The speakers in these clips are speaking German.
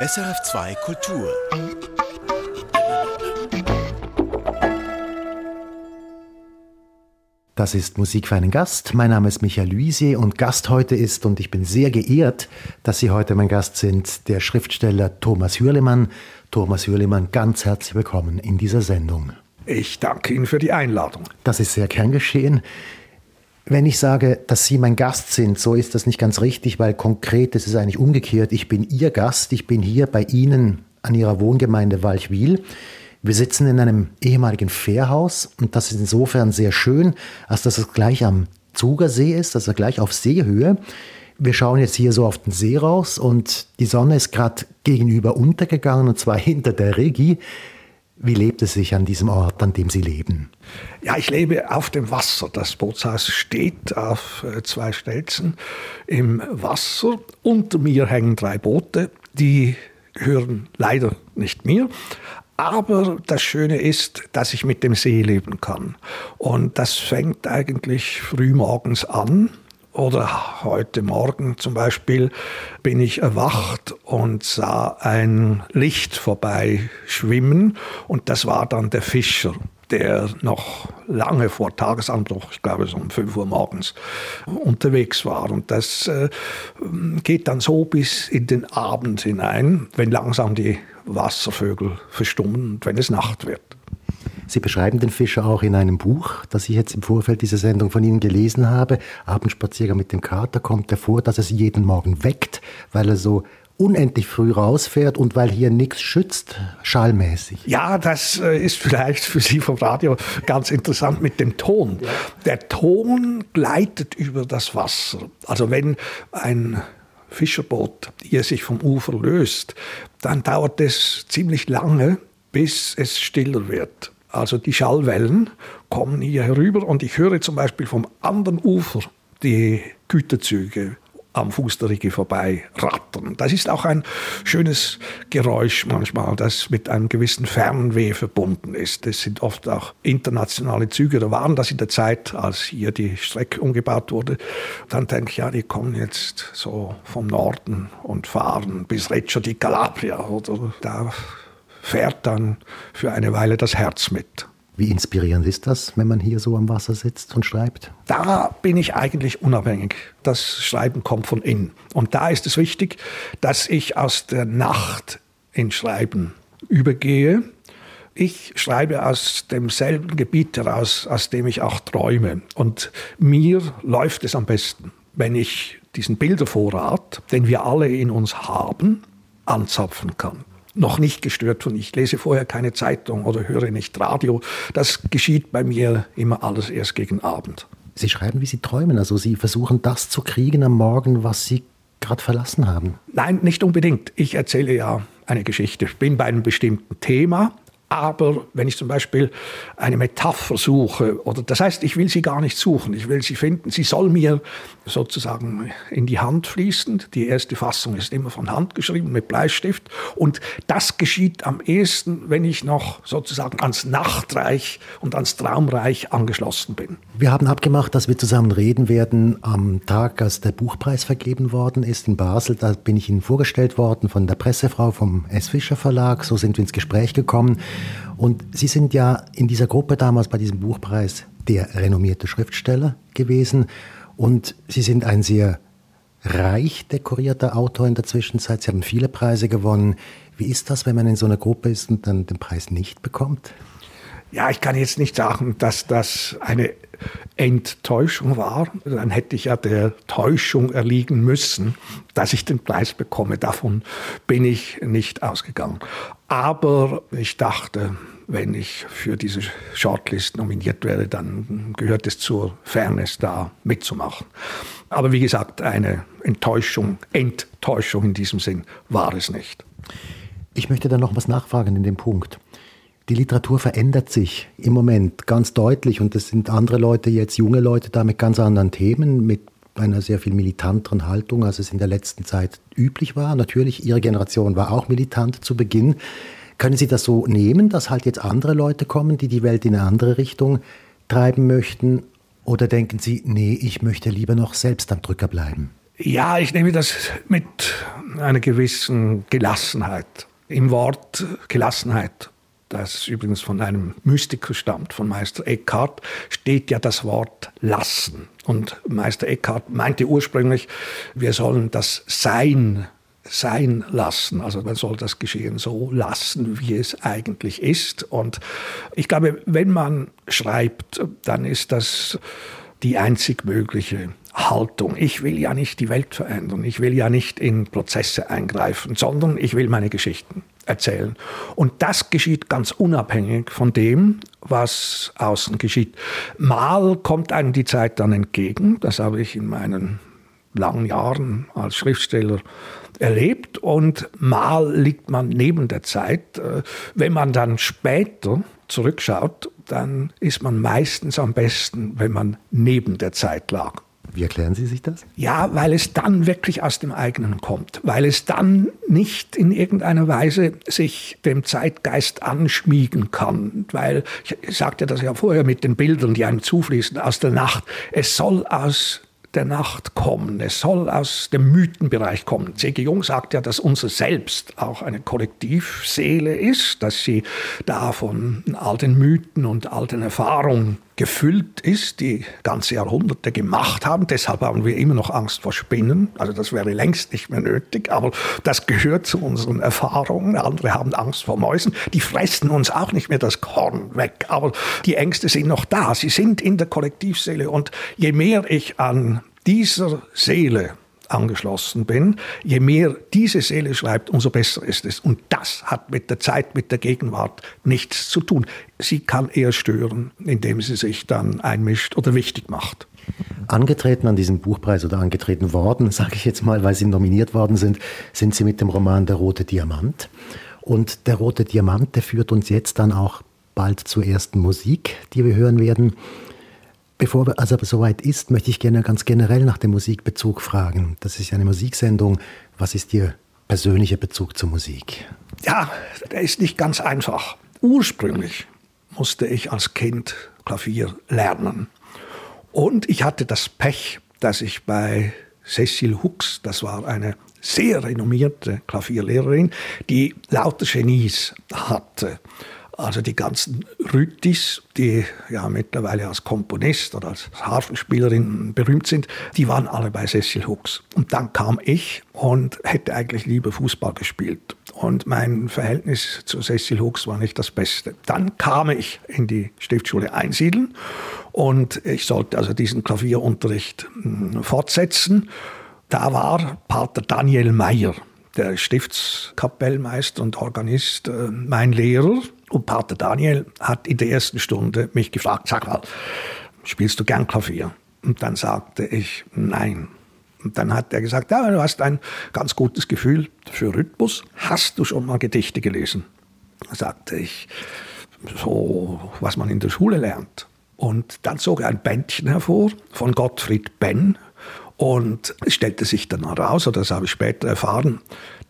SRF2 Kultur. Das ist Musik für einen Gast. Mein Name ist Michael Luisier und Gast heute ist, und ich bin sehr geehrt, dass Sie heute mein Gast sind, der Schriftsteller Thomas Hürlemann. Thomas Hürlemann, ganz herzlich willkommen in dieser Sendung. Ich danke Ihnen für die Einladung. Das ist sehr gern geschehen. Wenn ich sage, dass Sie mein Gast sind, so ist das nicht ganz richtig, weil konkret ist es eigentlich umgekehrt. Ich bin Ihr Gast, ich bin hier bei Ihnen an Ihrer Wohngemeinde Walchwil. Wir sitzen in einem ehemaligen Fährhaus und das ist insofern sehr schön, als dass es gleich am Zugersee ist, also gleich auf Seehöhe. Wir schauen jetzt hier so auf den See raus und die Sonne ist gerade gegenüber untergegangen und zwar hinter der Regi. Wie lebt es sich an diesem Ort, an dem Sie leben? Ja, ich lebe auf dem Wasser. Das Bootshaus steht auf äh, zwei Stelzen im Wasser. Unter mir hängen drei Boote, die gehören leider nicht mir. Aber das Schöne ist, dass ich mit dem See leben kann. Und das fängt eigentlich früh morgens an. Oder heute Morgen zum Beispiel bin ich erwacht und sah ein Licht vorbei schwimmen und das war dann der Fischer der noch lange vor Tagesanbruch, ich glaube so um 5 Uhr morgens, unterwegs war. Und das äh, geht dann so bis in den Abend hinein, wenn langsam die Wasservögel verstummen und wenn es Nacht wird. Sie beschreiben den Fischer auch in einem Buch, das ich jetzt im Vorfeld dieser Sendung von Ihnen gelesen habe. Abendspaziergang mit dem Kater kommt davor, dass er Sie jeden Morgen weckt, weil er so unendlich früh rausfährt und weil hier nichts schützt, schallmäßig. Ja, das äh, ist vielleicht für Sie vom Radio ganz interessant mit dem Ton. Ja. Der Ton gleitet über das Wasser. Also wenn ein Fischerboot hier sich vom Ufer löst, dann dauert es ziemlich lange, bis es stiller wird. Also die Schallwellen kommen hier herüber und ich höre zum Beispiel vom anderen Ufer die Güterzüge am Fuß der Rigi vorbei rattern. Das ist auch ein schönes Geräusch manchmal, das mit einem gewissen Fernweh verbunden ist. Das sind oft auch internationale Züge. Da waren das in der Zeit, als hier die Strecke umgebaut wurde. Dann denke ich, ja, die kommen jetzt so vom Norden und fahren bis Reggio di Calabria oder da fährt dann für eine Weile das Herz mit. Wie inspirierend ist das, wenn man hier so am Wasser sitzt und schreibt? Da bin ich eigentlich unabhängig. Das Schreiben kommt von innen. Und da ist es wichtig, dass ich aus der Nacht ins Schreiben übergehe. Ich schreibe aus demselben Gebiet heraus, aus dem ich auch träume. Und mir läuft es am besten, wenn ich diesen Bildervorrat, den wir alle in uns haben, anzapfen kann noch nicht gestört von ich lese vorher keine Zeitung oder höre nicht Radio. Das geschieht bei mir immer alles erst gegen Abend. Sie schreiben, wie Sie träumen. Also Sie versuchen das zu kriegen am Morgen, was Sie gerade verlassen haben. Nein, nicht unbedingt. Ich erzähle ja eine Geschichte. Ich bin bei einem bestimmten Thema aber wenn ich zum Beispiel eine Metapher suche, oder das heißt, ich will sie gar nicht suchen, ich will sie finden, sie soll mir sozusagen in die Hand fließen. Die erste Fassung ist immer von Hand geschrieben mit Bleistift. Und das geschieht am ehesten, wenn ich noch sozusagen ans Nachtreich und ans Traumreich angeschlossen bin. Wir haben abgemacht, dass wir zusammen reden werden am Tag, als der Buchpreis vergeben worden ist in Basel. Da bin ich Ihnen vorgestellt worden von der Pressefrau vom S. Fischer Verlag. So sind wir ins Gespräch gekommen. Und Sie sind ja in dieser Gruppe damals bei diesem Buchpreis der renommierte Schriftsteller gewesen. Und Sie sind ein sehr reich dekorierter Autor in der Zwischenzeit. Sie haben viele Preise gewonnen. Wie ist das, wenn man in so einer Gruppe ist und dann den Preis nicht bekommt? Ja, ich kann jetzt nicht sagen, dass das eine Enttäuschung war. Dann hätte ich ja der Täuschung erliegen müssen, dass ich den Preis bekomme. Davon bin ich nicht ausgegangen. Aber ich dachte, wenn ich für diese Shortlist nominiert werde, dann gehört es zur Fairness da mitzumachen. Aber wie gesagt, eine Enttäuschung, Enttäuschung in diesem Sinn war es nicht. Ich möchte da noch was nachfragen in dem Punkt. Die Literatur verändert sich im Moment ganz deutlich und es sind andere Leute, jetzt junge Leute da mit ganz anderen Themen, mit einer sehr viel militanteren Haltung, als es in der letzten Zeit üblich war. Natürlich, Ihre Generation war auch militant zu Beginn. Können Sie das so nehmen, dass halt jetzt andere Leute kommen, die die Welt in eine andere Richtung treiben möchten? Oder denken Sie, nee, ich möchte lieber noch selbst am Drücker bleiben? Ja, ich nehme das mit einer gewissen Gelassenheit. Im Wort Gelassenheit, das übrigens von einem Mystiker stammt, von Meister Eckhart, steht ja das Wort lassen. Und Meister Eckhart meinte ursprünglich, wir sollen das Sein sein lassen. Also man soll das Geschehen so lassen, wie es eigentlich ist. Und ich glaube, wenn man schreibt, dann ist das die einzig mögliche Haltung. Ich will ja nicht die Welt verändern, ich will ja nicht in Prozesse eingreifen, sondern ich will meine Geschichten erzählen. Und das geschieht ganz unabhängig von dem, was außen geschieht. Mal kommt einem die Zeit dann entgegen, das habe ich in meinen langen Jahren als Schriftsteller erlebt und mal liegt man neben der Zeit. Wenn man dann später zurückschaut, dann ist man meistens am besten, wenn man neben der Zeit lag. Wie erklären Sie sich das? Ja, weil es dann wirklich aus dem eigenen kommt, weil es dann nicht in irgendeiner Weise sich dem Zeitgeist anschmiegen kann, weil ich sagte das ja vorher mit den Bildern, die einem zufließen aus der Nacht. Es soll aus der Nacht kommen. Es soll aus dem Mythenbereich kommen. C.G. Jung sagt ja, dass unser Selbst auch eine Kollektivseele ist, dass sie da von alten Mythen und alten Erfahrungen gefüllt ist, die ganze Jahrhunderte gemacht haben. Deshalb haben wir immer noch Angst vor Spinnen. Also das wäre längst nicht mehr nötig, aber das gehört zu unseren Erfahrungen. Andere haben Angst vor Mäusen. Die fressen uns auch nicht mehr das Korn weg, aber die Ängste sind noch da. Sie sind in der Kollektivseele und je mehr ich an dieser Seele angeschlossen bin, je mehr diese Seele schreibt, umso besser ist es. Und das hat mit der Zeit, mit der Gegenwart nichts zu tun. Sie kann eher stören, indem sie sich dann einmischt oder wichtig macht. Angetreten an diesem Buchpreis oder angetreten worden, sage ich jetzt mal, weil Sie nominiert worden sind, sind Sie mit dem Roman Der rote Diamant. Und der rote Diamant, der führt uns jetzt dann auch bald zur ersten Musik, die wir hören werden. Bevor es aber soweit ist, möchte ich gerne ganz generell nach dem Musikbezug fragen. Das ist ja eine Musiksendung. Was ist Ihr persönlicher Bezug zur Musik? Ja, der ist nicht ganz einfach. Ursprünglich musste ich als Kind Klavier lernen. Und ich hatte das Pech, dass ich bei Cecil Hooks, das war eine sehr renommierte Klavierlehrerin, die lauter Genies hatte. Also die ganzen Rütis, die ja mittlerweile als Komponist oder als Harfenspielerin berühmt sind, die waren alle bei Cecil Hooks. Und dann kam ich und hätte eigentlich lieber Fußball gespielt. Und mein Verhältnis zu Cecil Hooks war nicht das Beste. Dann kam ich in die Stiftschule Einsiedeln und ich sollte also diesen Klavierunterricht hm, fortsetzen. Da war Pater Daniel Meyer, der Stiftskapellmeister und Organist, äh, mein Lehrer. Und Pater Daniel hat in der ersten Stunde mich gefragt, sag mal, spielst du gern Klavier? Und dann sagte ich, nein. Und dann hat er gesagt, ja, du hast ein ganz gutes Gefühl für Rhythmus. Hast du schon mal Gedichte gelesen? Da sagte ich, so, was man in der Schule lernt. Und dann zog er ein Bändchen hervor von Gottfried Benn. Und es stellte sich dann heraus, oder das habe ich später erfahren,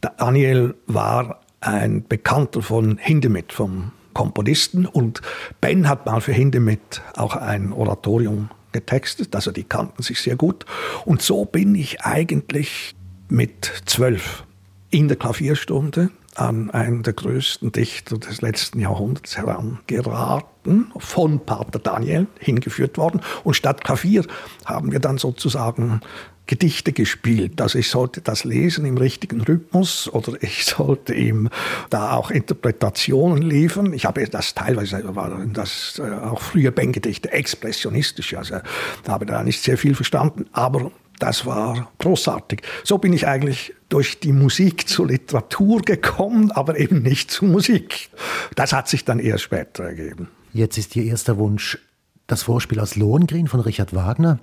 Daniel war ein Bekannter von Hindemith, vom Komponisten. Und Ben hat mal für Hindemith auch ein Oratorium getextet, also die kannten sich sehr gut. Und so bin ich eigentlich mit zwölf in der Klavierstunde an einen der größten Dichter des letzten Jahrhunderts herangeraten, von Pater Daniel hingeführt worden. Und statt Klavier haben wir dann sozusagen Gedichte gespielt. Also ich sollte das lesen im richtigen Rhythmus oder ich sollte ihm da auch Interpretationen liefern. Ich habe das teilweise waren das äh, auch früher Ben-Gedichte, expressionistisch. Also da habe da nicht sehr viel verstanden, aber das war großartig. So bin ich eigentlich durch die Musik zur Literatur gekommen, aber eben nicht zur Musik. Das hat sich dann eher später ergeben. Jetzt ist Ihr erster Wunsch das Vorspiel aus Lohengrin von Richard Wagner.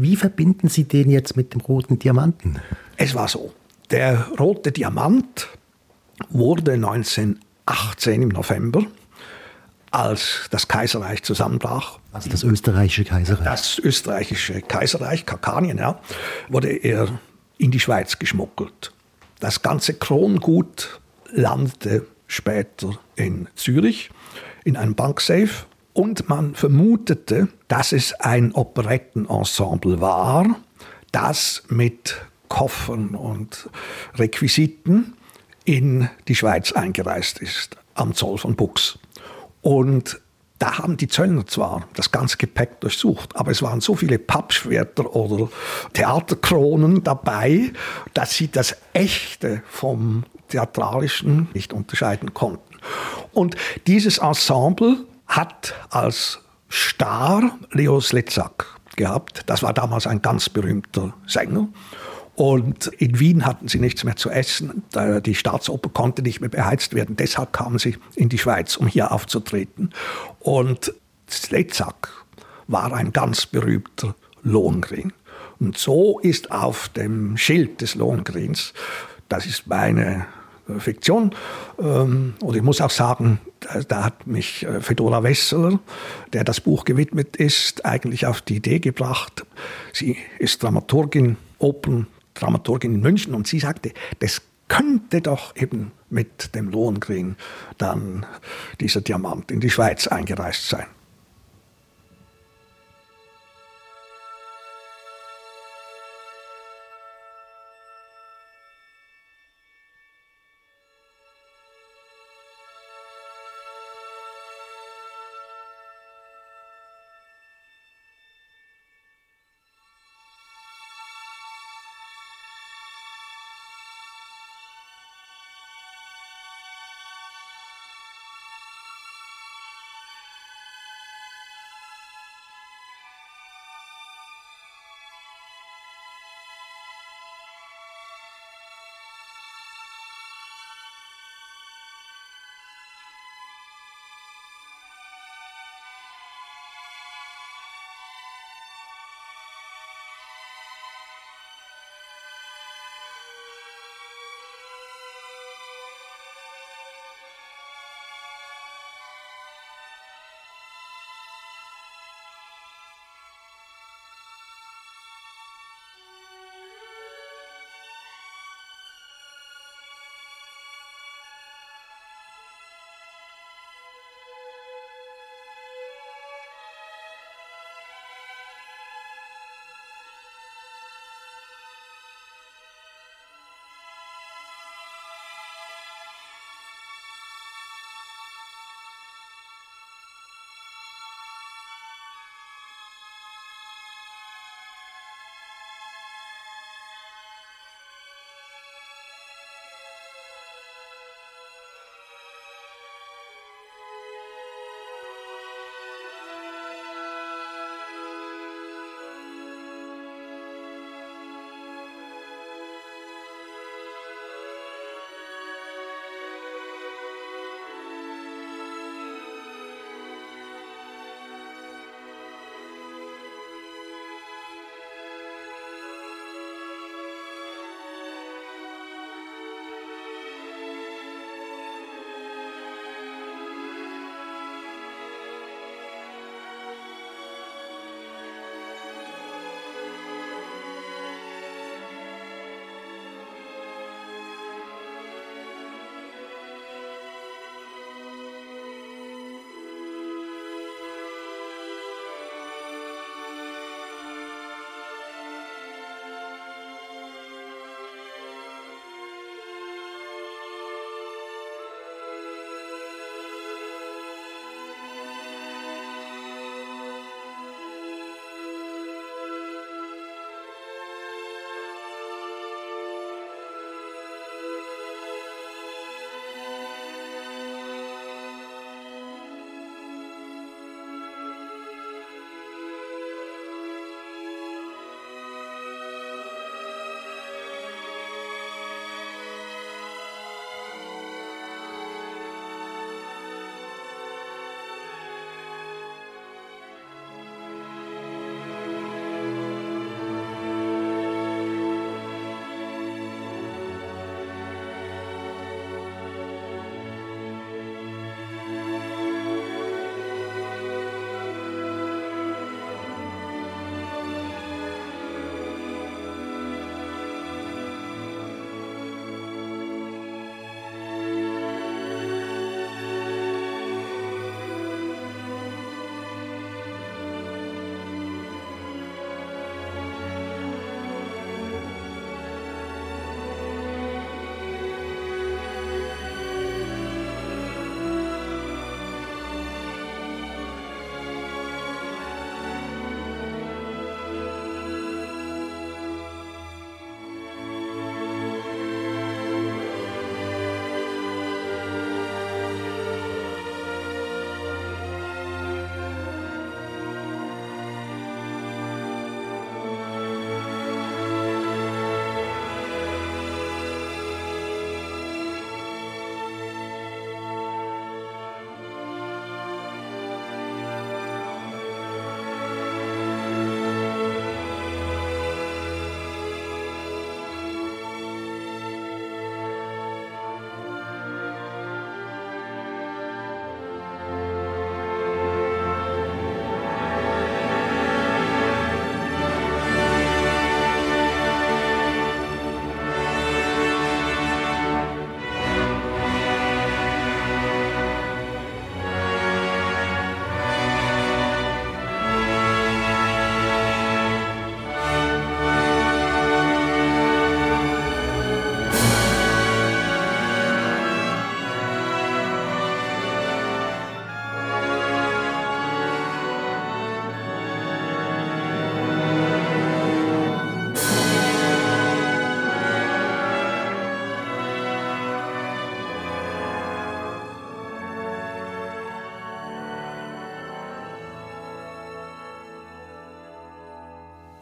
Wie verbinden Sie den jetzt mit dem roten Diamanten? Es war so. Der rote Diamant wurde 1918 im November, als das Kaiserreich zusammenbrach. Also das österreichische Kaiserreich. Das österreichische Kaiserreich, Kakanien, ja, wurde er in die Schweiz geschmuggelt. Das ganze Krongut landete später in Zürich in einem Banksafe und man vermutete, dass es ein Operettenensemble war, das mit Koffern und Requisiten in die Schweiz eingereist ist, am Zoll von Bux. Und da haben die Zöllner zwar das ganze Gepäck durchsucht, aber es waren so viele Pappschwerter oder Theaterkronen dabei, dass sie das Echte vom Theatralischen nicht unterscheiden konnten. Und dieses Ensemble hat als Star Leo Sletzak gehabt. Das war damals ein ganz berühmter Sänger. Und in Wien hatten sie nichts mehr zu essen. Die Staatsoper konnte nicht mehr beheizt werden. Deshalb kamen sie in die Schweiz, um hier aufzutreten. Und Sletzak war ein ganz berühmter Lohengrin. Und so ist auf dem Schild des Lohengrins, das ist meine Fiktion, ähm, und ich muss auch sagen, da, hat mich äh, Fedora Wesseler, der das Buch gewidmet ist, eigentlich auf die Idee gebracht. Sie ist Dramaturgin, Opern, Dramaturgin in München und sie sagte, das könnte doch eben mit dem Lohengrin dann dieser Diamant in die Schweiz eingereist sein.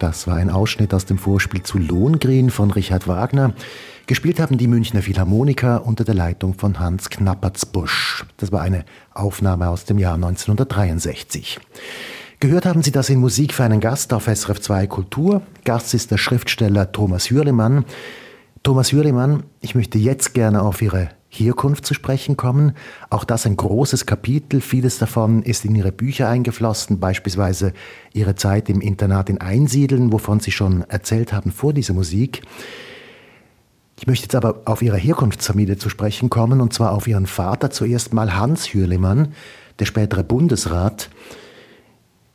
Das war ein Ausschnitt aus dem Vorspiel zu Lohengrin von Richard Wagner. Gespielt haben die Münchner Philharmoniker unter der Leitung von Hans Knappertsbusch. Das war eine Aufnahme aus dem Jahr 1963. Gehört haben Sie das in Musik für einen Gast auf SRF 2 Kultur. Gast ist der Schriftsteller Thomas Hürlimann. Thomas Hürlimann, ich möchte jetzt gerne auf Ihre Herkunft zu sprechen kommen. Auch das ein großes Kapitel. Vieles davon ist in Ihre Bücher eingeflossen, beispielsweise Ihre Zeit im Internat in Einsiedeln, wovon Sie schon erzählt haben vor dieser Musik. Ich möchte jetzt aber auf Ihre Herkunftsfamilie zu sprechen kommen, und zwar auf Ihren Vater, zuerst mal Hans Hürlimann, der spätere Bundesrat.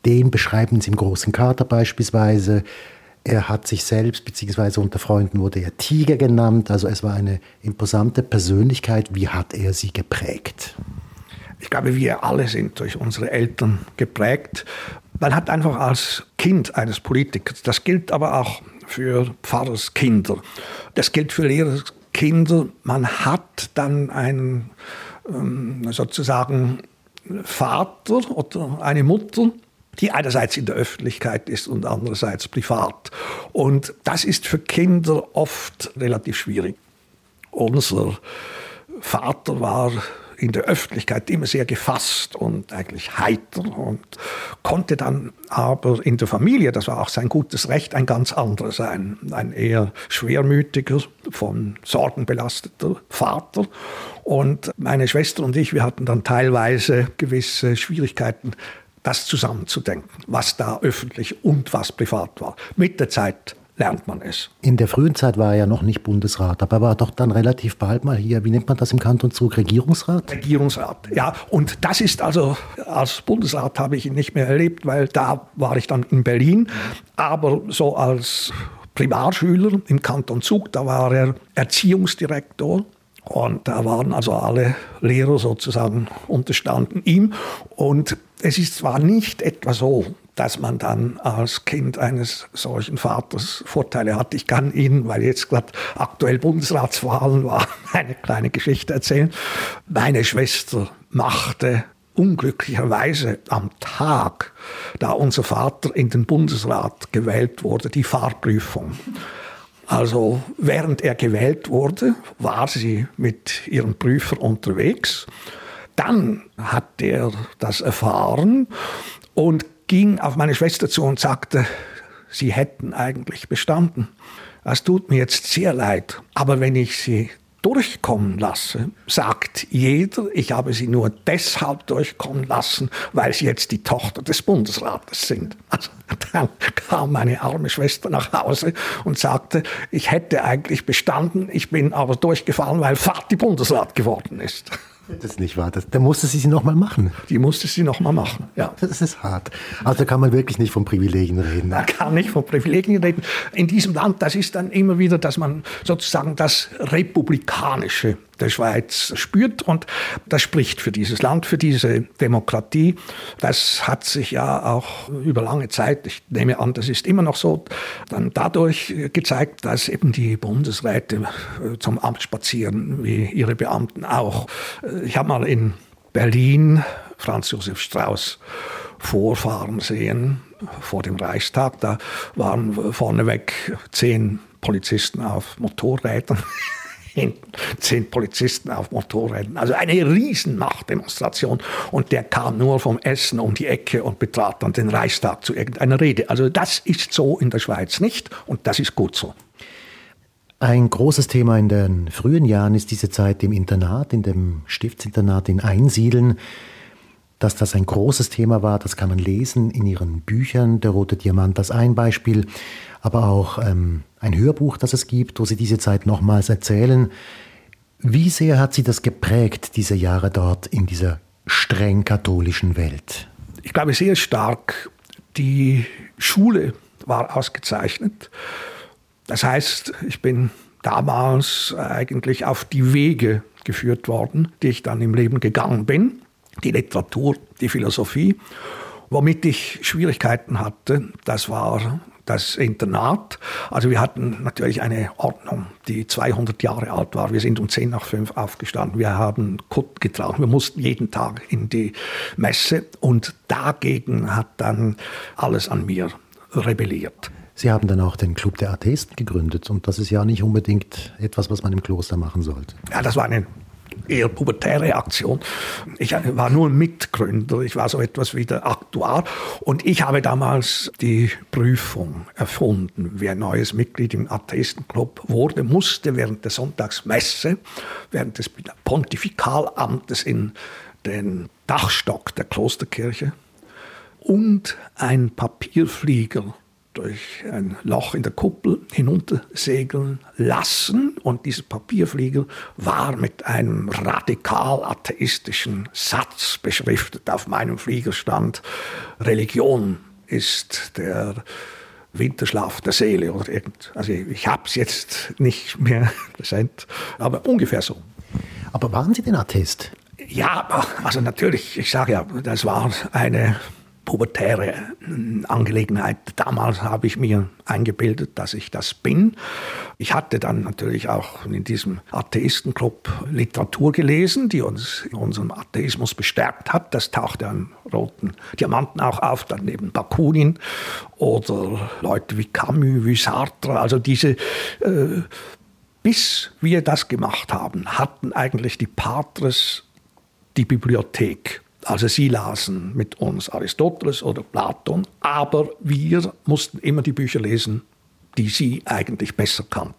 Den beschreiben Sie im Großen Kater beispielsweise. Er hat sich selbst, beziehungsweise unter Freunden wurde er Tiger genannt. Also es war eine imposante Persönlichkeit. Wie hat er sie geprägt? Ich glaube, wir alle sind durch unsere Eltern geprägt. Man hat einfach als Kind eines Politikers, das gilt aber auch für Pfarrerskinder, das gilt für Lehrerskinder, man hat dann einen ähm, sozusagen Vater oder eine Mutter, die einerseits in der Öffentlichkeit ist und andererseits privat. Und das ist für Kinder oft relativ schwierig. Unser Vater war in der Öffentlichkeit immer sehr gefasst und eigentlich heiter und konnte dann aber in der Familie, das war auch sein gutes Recht, ein ganz anderer sein. Ein eher schwermütiger, von Sorgen belasteter Vater. Und meine Schwester und ich, wir hatten dann teilweise gewisse Schwierigkeiten, das zusammenzudenken, was da öffentlich und was privat war. Mit der Zeit lernt man es. In der frühen Zeit war er ja noch nicht Bundesrat, aber er war doch dann relativ bald mal hier, wie nennt man das im Kanton Zug, Regierungsrat? Regierungsrat, ja. Und das ist also, als Bundesrat habe ich ihn nicht mehr erlebt, weil da war ich dann in Berlin. Aber so als Primarschüler im Kanton Zug, da war er Erziehungsdirektor und da waren also alle Lehrer sozusagen unterstanden ihm. Und es ist zwar nicht etwa so, dass man dann als Kind eines solchen Vaters Vorteile hat. Ich kann Ihnen, weil jetzt gerade aktuell Bundesratswahlen war, eine kleine Geschichte erzählen. Meine Schwester machte unglücklicherweise am Tag, da unser Vater in den Bundesrat gewählt wurde, die Fahrprüfung. Also während er gewählt wurde, war sie mit ihrem Prüfer unterwegs. Dann hat er das erfahren und ging auf meine Schwester zu und sagte, sie hätten eigentlich bestanden. Es tut mir jetzt sehr leid, aber wenn ich sie durchkommen lasse, sagt jeder, ich habe sie nur deshalb durchkommen lassen, weil sie jetzt die Tochter des Bundesrates sind. Also dann kam meine arme Schwester nach Hause und sagte, ich hätte eigentlich bestanden, ich bin aber durchgefallen, weil Vati Bundesrat geworden ist. Das ist nicht wahr. Das, da musste sie sie nochmal machen. Die musste sie nochmal machen, ja. Das ist hart. Also kann man wirklich nicht von Privilegien reden. Man kann nicht von Privilegien reden. In diesem Land, das ist dann immer wieder, dass man sozusagen das Republikanische der Schweiz spürt. Und das spricht für dieses Land, für diese Demokratie. Das hat sich ja auch über lange Zeit, ich nehme an, das ist immer noch so, dann dadurch gezeigt, dass eben die Bundesräte äh, zum Amt spazieren, wie ihre Beamten auch. Äh, ich habe mal in Berlin Franz Josef Strauß vorfahren sehen vor dem Reichstag. Da waren vorneweg zehn Polizisten auf Motorrädern hinten zehn Polizisten auf Motorrädern. Also eine Riesenmachtdemonstration. Und der kam nur vom Essen um die Ecke und betrat dann den Reichstag zu irgendeiner Rede. Also das ist so in der Schweiz nicht und das ist gut so. Ein großes Thema in den frühen Jahren ist diese Zeit im Internat, in dem Stiftsinternat in Einsiedeln. Dass das ein großes Thema war, das kann man lesen in ihren Büchern. Der rote Diamant, das ein Beispiel aber auch ähm, ein Hörbuch, das es gibt, wo Sie diese Zeit nochmals erzählen. Wie sehr hat Sie das geprägt, diese Jahre dort in dieser streng katholischen Welt? Ich glaube sehr stark. Die Schule war ausgezeichnet. Das heißt, ich bin damals eigentlich auf die Wege geführt worden, die ich dann im Leben gegangen bin. Die Literatur, die Philosophie. Womit ich Schwierigkeiten hatte, das war das Internat. Also wir hatten natürlich eine Ordnung, die 200 Jahre alt war. Wir sind um 10 nach 5 aufgestanden. Wir haben Kutt getragen. Wir mussten jeden Tag in die Messe. Und dagegen hat dann alles an mir rebelliert. Sie haben dann auch den Club der Atheisten gegründet und das ist ja nicht unbedingt etwas, was man im Kloster machen sollte. Ja, das war eine eher pubertäre Aktion. Ich war nur Mitgründer, ich war so etwas wie der Aktuar und ich habe damals die Prüfung erfunden. Wer neues Mitglied im Atheistenclub wurde, musste während der Sonntagsmesse, während des Pontifikalamtes in den Dachstock der Klosterkirche und ein Papierflieger durch ein Loch in der Kuppel hinuntersegeln lassen. Und dieser Papierflieger war mit einem radikal atheistischen Satz beschriftet. Auf meinem Flieger stand, Religion ist der Winterschlaf der Seele oder irgend. Also ich habe es jetzt nicht mehr präsent, aber ungefähr so. Aber waren Sie denn Atheist? Ja, also natürlich, ich sage ja, das war eine pubertäre Angelegenheit. Damals habe ich mir eingebildet, dass ich das bin. Ich hatte dann natürlich auch in diesem Atheistenclub Literatur gelesen, die uns in unserem Atheismus bestärkt hat. Das tauchte an roten Diamanten auch auf, dann neben Bakunin oder Leute wie Camus, wie Sartre. Also diese äh, bis wir das gemacht haben, hatten eigentlich die Patres die Bibliothek also sie lasen mit uns Aristoteles oder Platon, aber wir mussten immer die Bücher lesen, die sie eigentlich besser kannten.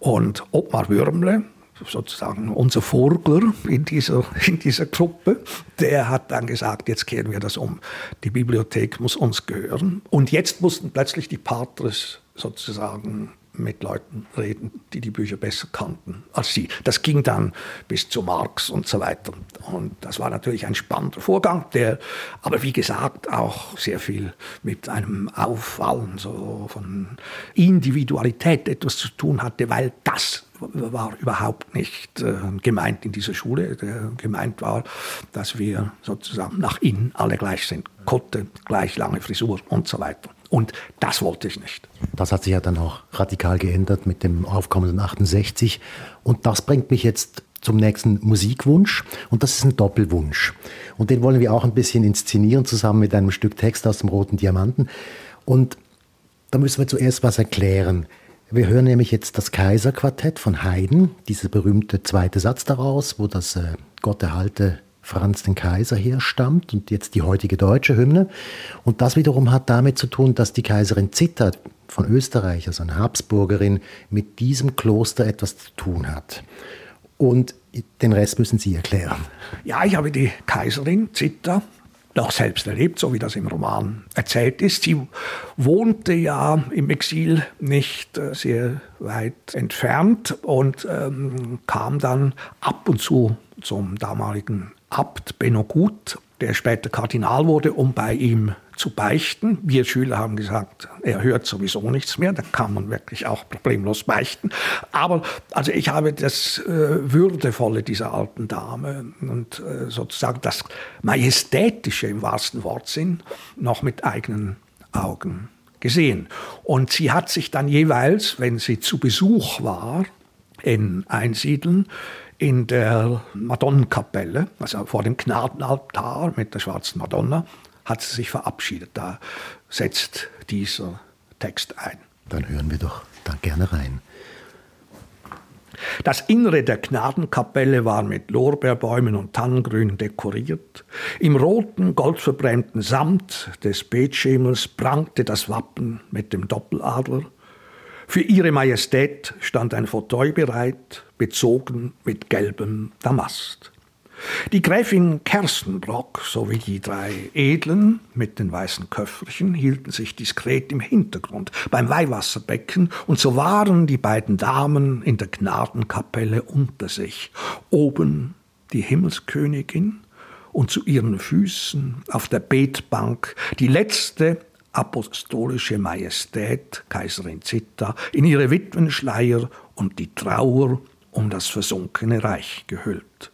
Und Ottmar Würmle, sozusagen unser Vogler in dieser, in dieser Gruppe, der hat dann gesagt, jetzt kehren wir das um. Die Bibliothek muss uns gehören. Und jetzt mussten plötzlich die Patres sozusagen mit Leuten reden, die die Bücher besser kannten als sie. Das ging dann bis zu Marx und so weiter. Und das war natürlich ein spannender Vorgang, der aber wie gesagt auch sehr viel mit einem Auffallen so von Individualität etwas zu tun hatte, weil das war überhaupt nicht äh, gemeint in dieser Schule. Der, gemeint war, dass wir sozusagen nach innen alle gleich sind. Kotte, gleich lange Frisur und so weiter. Und das wollte ich nicht. Das hat sich ja dann auch radikal geändert mit dem aufkommenden 68. Und das bringt mich jetzt zum nächsten Musikwunsch. Und das ist ein Doppelwunsch. Und den wollen wir auch ein bisschen inszenieren, zusammen mit einem Stück Text aus dem Roten Diamanten. Und da müssen wir zuerst was erklären. Wir hören nämlich jetzt das Kaiserquartett von Haydn, dieser berühmte zweite Satz daraus, wo das äh, Gott erhalte Franz den Kaiser herstammt und jetzt die heutige deutsche Hymne. Und das wiederum hat damit zu tun, dass die Kaiserin Zither von Österreich, also eine Habsburgerin, mit diesem Kloster etwas zu tun hat. Und den Rest müssen Sie erklären. Ja, ich habe die Kaiserin Zither noch selbst erlebt, so wie das im Roman erzählt ist. Sie wohnte ja im Exil nicht äh, sehr weit entfernt und ähm, kam dann ab und zu zum damaligen Abt Benno Gut, der später Kardinal wurde, um bei ihm zu beichten. Wir Schüler haben gesagt, er hört sowieso nichts mehr, da kann man wirklich auch problemlos beichten. Aber also ich habe das äh, Würdevolle dieser alten Dame und äh, sozusagen das Majestätische im wahrsten Wortsinn noch mit eigenen Augen gesehen. Und sie hat sich dann jeweils, wenn sie zu Besuch war, in Einsiedeln, in der Madonnenkapelle, also vor dem Gnadenaltar mit der schwarzen Madonna, hat sie sich verabschiedet. Da setzt dieser Text ein. Dann hören wir doch da gerne rein. Das Innere der Gnadenkapelle war mit Lorbeerbäumen und Tannengrün dekoriert. Im roten, goldverbrämten Samt des Betschimmels prangte das Wappen mit dem Doppeladler. Für ihre Majestät stand ein Fauteuil bereit, bezogen mit gelbem Damast. Die Gräfin Kerstenbrock sowie die drei Edlen mit den weißen Köfferchen hielten sich diskret im Hintergrund beim Weihwasserbecken, und so waren die beiden Damen in der Gnadenkapelle unter sich. Oben die Himmelskönigin und zu ihren Füßen auf der Betbank die letzte apostolische Majestät, Kaiserin Zitta, in ihre Witwenschleier und die Trauer um das versunkene Reich gehüllt.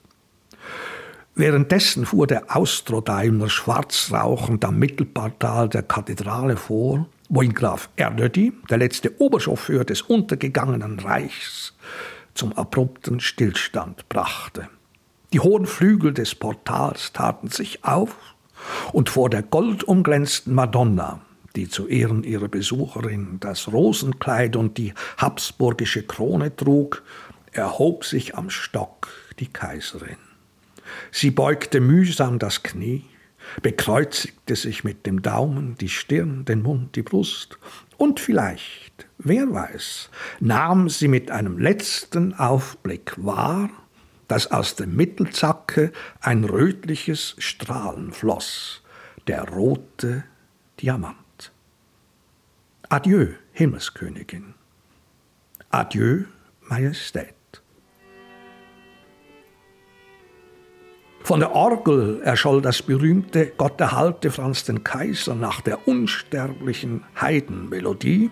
Währenddessen fuhr der Austrodaimler schwarz rauchend am Mittelportal der Kathedrale vor, wo ihn Graf Erdödi, der letzte Oberchauffeur des untergegangenen Reichs, zum abrupten Stillstand brachte. Die hohen Flügel des Portals taten sich auf, und vor der goldumglänzten Madonna die zu Ehren ihrer Besucherin das Rosenkleid und die habsburgische Krone trug, erhob sich am Stock die Kaiserin. Sie beugte mühsam das Knie, bekreuzigte sich mit dem Daumen die Stirn, den Mund, die Brust und vielleicht, wer weiß, nahm sie mit einem letzten Aufblick wahr, dass aus dem Mittelzacke ein rötliches Strahlen floss, der rote Diamant. Adieu, Himmelskönigin. Adieu, Majestät. Von der Orgel erscholl das berühmte Gott erhalte Franz den Kaiser nach der unsterblichen Heidenmelodie,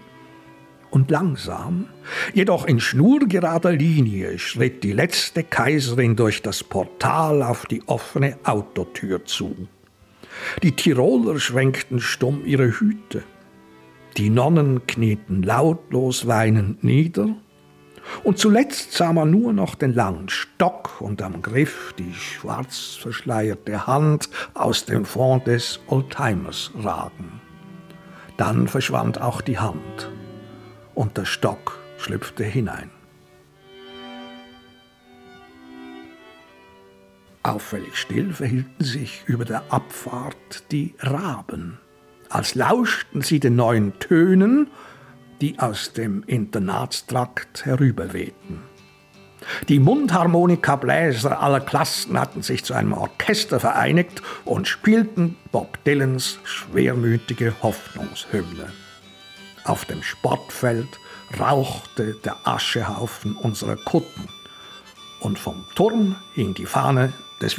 und langsam, jedoch in schnurgerader Linie, schritt die letzte Kaiserin durch das Portal auf die offene Autotür zu. Die Tiroler schwenkten stumm ihre Hüte, die Nonnen knieten lautlos weinend nieder, und zuletzt sah man nur noch den langen Stock und am Griff die schwarz verschleierte Hand aus dem Fond des Oldtimers ragen. Dann verschwand auch die Hand und der Stock schlüpfte hinein. Auffällig still verhielten sich über der Abfahrt die Raben, als lauschten sie den neuen Tönen die aus dem Internatstrakt herüberwehten. Die Mundharmonikabläser aller Klassen hatten sich zu einem Orchester vereinigt und spielten Bob Dylans schwermütige Hoffnungshymne. Auf dem Sportfeld rauchte der Aschehaufen unserer Kutten und vom Turm hing die Fahne des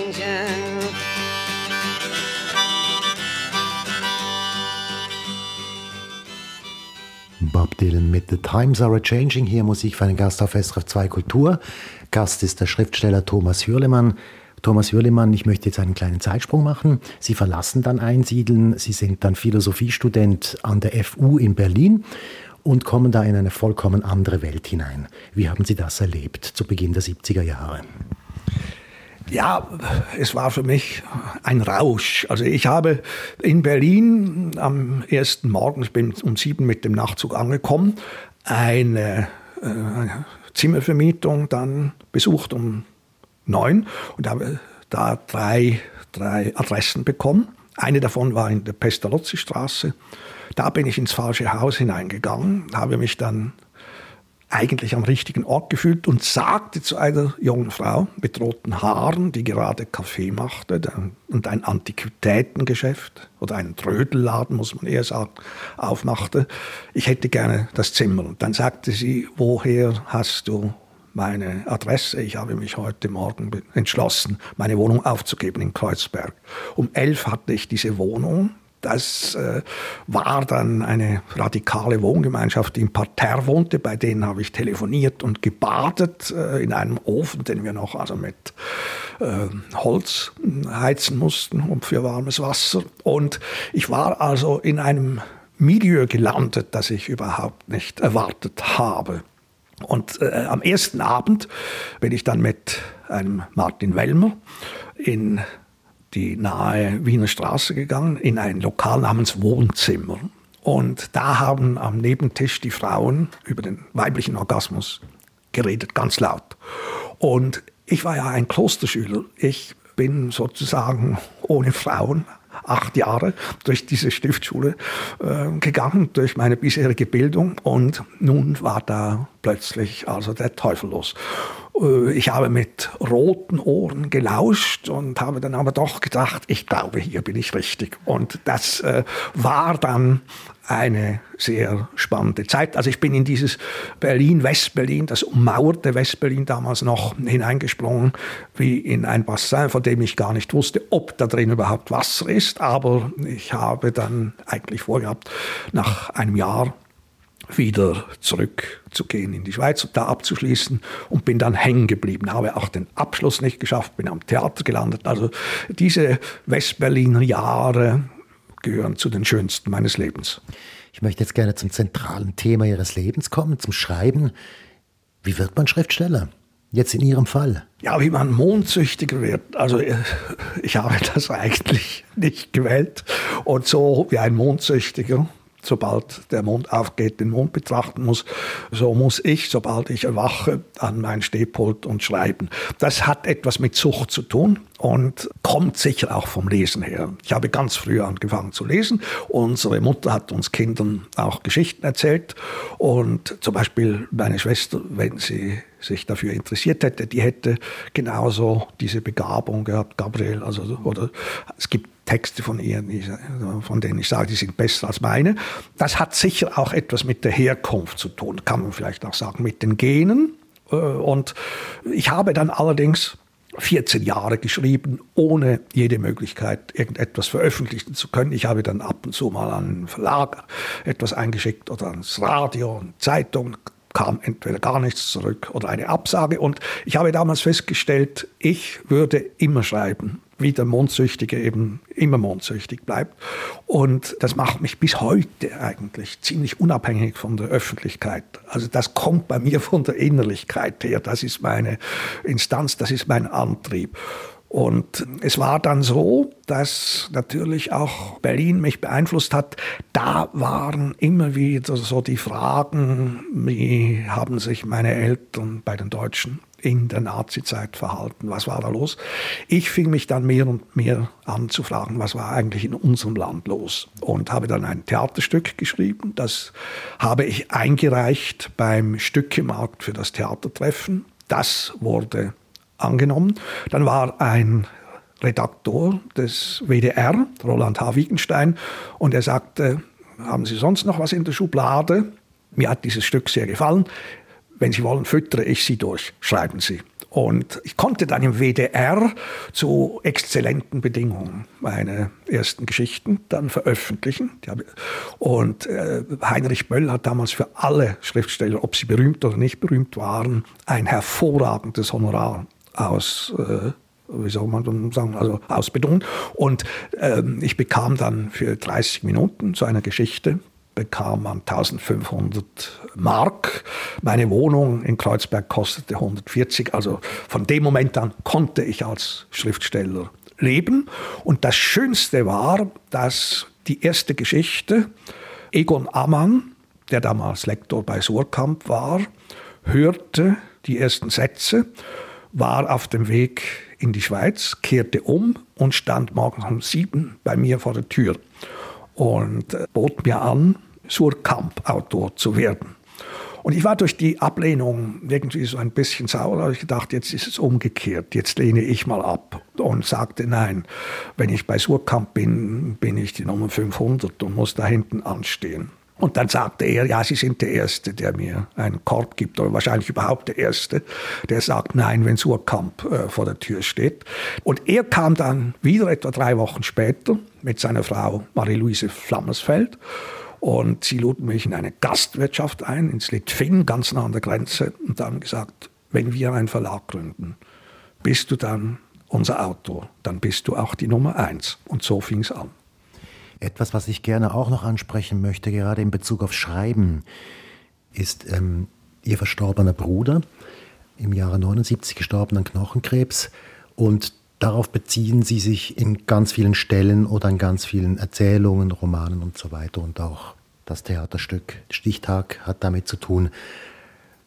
Bob Dylan mit The Times Are Changing. Hier Musik für einen Gast auf SRF 2 Kultur. Gast ist der Schriftsteller Thomas Hürlemann. Thomas Hürlemann, ich möchte jetzt einen kleinen Zeitsprung machen. Sie verlassen dann Einsiedeln. Sie sind dann Philosophiestudent an der FU in Berlin und kommen da in eine vollkommen andere Welt hinein. Wie haben Sie das erlebt zu Beginn der 70er Jahre? Ja, es war für mich ein Rausch. Also ich habe in Berlin am ersten Morgen, ich bin um sieben mit dem Nachtzug angekommen, eine äh, Zimmervermietung dann besucht um neun und habe da drei, drei Adressen bekommen. Eine davon war in der Pestalozzi-Straße. Da bin ich ins falsche Haus hineingegangen, habe mich dann eigentlich am richtigen Ort gefühlt und sagte zu einer jungen Frau mit roten Haaren, die gerade Kaffee machte und ein Antiquitätengeschäft oder einen Trödelladen, muss man eher sagen, aufmachte, ich hätte gerne das Zimmer. Und dann sagte sie, woher hast du meine Adresse. Ich habe mich heute Morgen entschlossen, meine Wohnung aufzugeben in Kreuzberg. Um elf hatte ich diese Wohnung Das äh, war dann eine radikale Wohngemeinschaft, die im Parterre wohnte. Bei denen habe ich telefoniert und gebadet äh, in einem Ofen, den wir noch also mit äh, Holz heizen mussten und für warmes Wasser. Und ich war also in einem Milieu gelandet, das ich überhaupt nicht erwartet habe. Und äh, am ersten Abend bin ich dann mit einem Martin Wellmer in die nahe Wiener Straße gegangen, in ein Lokal namens Wohnzimmer. Und da haben am Nebentisch die Frauen über den weiblichen Orgasmus geredet, ganz laut. Und ich war ja ein Klosterschüler. Ich bin sozusagen ohne Frauen acht Jahre durch diese Stiftschule äh, gegangen, durch meine bisherige Bildung. Und nun war da plötzlich also der Teufel los. Äh, ich habe mit roten Ohren gelauscht und habe dann aber doch gedacht, ich glaube, hier bin ich richtig. Und das äh, war dann eine sehr spannende Zeit. Also ich bin in dieses Berlin, Westberlin, das ummauerte Westberlin damals noch hineingesprungen, wie in ein Bassin, von dem ich gar nicht wusste, ob da drin überhaupt Wasser ist. Aber ich habe dann eigentlich vorgehabt, nach einem Jahr wieder zurückzugehen in die Schweiz und da abzuschließen und bin dann hängen geblieben. Habe auch den Abschluss nicht geschafft, bin am Theater gelandet. Also diese Westberliner Jahre gehören zu den schönsten meines Lebens. Ich möchte jetzt gerne zum zentralen Thema Ihres Lebens kommen, zum Schreiben. Wie wird man Schriftsteller? Jetzt in Ihrem Fall. Ja, wie man mondsüchtiger wird. Also äh, ich habe das eigentlich nicht gewählt. Und so wie ein Mondsüchtiger sobald der Mond aufgeht, den Mond betrachten muss, so muss ich, sobald ich erwache, an mein Stehpult und schreiben. Das hat etwas mit Sucht zu tun und kommt sicher auch vom Lesen her. Ich habe ganz früh angefangen zu lesen. Unsere Mutter hat uns Kindern auch Geschichten erzählt und zum Beispiel meine Schwester, wenn sie sich dafür interessiert hätte, die hätte genauso diese Begabung gehabt, Gabriel. Also, oder es gibt Texte von ihr, von denen ich sage, die sind besser als meine. Das hat sicher auch etwas mit der Herkunft zu tun, kann man vielleicht auch sagen, mit den Genen. Äh, und ich habe dann allerdings 14 Jahre geschrieben, ohne jede Möglichkeit, irgendetwas veröffentlichen zu können. Ich habe dann ab und zu mal an einen Verlag etwas eingeschickt oder ans Radio und Zeitung, kam entweder gar nichts zurück oder eine Absage. Und ich habe damals festgestellt, ich würde immer schreiben wie der Mondsüchtige eben immer mondsüchtig bleibt. Und das macht mich bis heute eigentlich ziemlich unabhängig von der Öffentlichkeit. Also das kommt bei mir von der Innerlichkeit her. Das ist meine Instanz, das ist mein Antrieb. Und es war dann so, dass natürlich auch Berlin mich beeinflusst hat. Da waren immer wieder so die Fragen, wie haben sich meine Eltern bei den Deutschen in der Nazizeit verhalten? Was war da los? Ich fing mich dann mehr und mehr an zu fragen, was war eigentlich in unserem Land los? Und habe dann ein Theaterstück geschrieben. Das habe ich eingereicht beim Stückemarkt für das Theatertreffen. Das wurde angenommen. Dann war ein Redaktor des WDR, Roland H. Wittgenstein, und er sagte, haben Sie sonst noch was in der Schublade? Mir hat dieses Stück sehr gefallen. Wenn Sie wollen, füttere ich Sie durch, schreiben Sie. Und ich konnte dann im WDR zu exzellenten Bedingungen meine ersten Geschichten dann veröffentlichen. Und äh, Heinrich Böll hat damals für alle Schriftsteller, ob sie berühmt oder nicht berühmt waren, ein hervorragendes Honorar aus äh, wie soll man sagen, also ausbedungen. Und ähm, ich bekam dann für 30 Minuten so eine Geschichte bekam man 1500 Mark. Meine Wohnung in Kreuzberg kostete 140. Also von dem Moment an konnte ich als Schriftsteller leben. Und das Schönste war, dass die erste Geschichte Egon Ammann, der damals Lektor bei Surkamp war, hörte die ersten Sätze, war auf dem Weg in die Schweiz, kehrte um und stand morgens um sieben bei mir vor der Tür und bot mir an, Surkamp-Autor zu werden. Und ich war durch die Ablehnung irgendwie so ein bisschen sauer. Da habe ich gedacht, jetzt ist es umgekehrt. Jetzt lehne ich mal ab und sagte, nein, wenn ich bei Surkamp bin, bin ich die Nummer 500 und muss da hinten anstehen. Und dann sagte er, ja, Sie sind der Erste, der mir einen Korb gibt, oder wahrscheinlich überhaupt der Erste, der sagt Nein, wenn Surkamp äh, vor der Tür steht. Und er kam dann wieder etwa drei Wochen später mit seiner Frau Marie-Louise Flammersfeld. Und sie luden mich in eine Gastwirtschaft ein, ins Litfin, ganz nah an der Grenze, und haben gesagt, wenn wir einen Verlag gründen, bist du dann unser Autor, dann bist du auch die Nummer eins. Und so fing es an. Etwas, was ich gerne auch noch ansprechen möchte, gerade in Bezug auf Schreiben, ist ähm, Ihr verstorbener Bruder, im Jahre 79 gestorben an Knochenkrebs. Und darauf beziehen Sie sich in ganz vielen Stellen oder in ganz vielen Erzählungen, Romanen und so weiter. Und auch das Theaterstück Stichtag hat damit zu tun.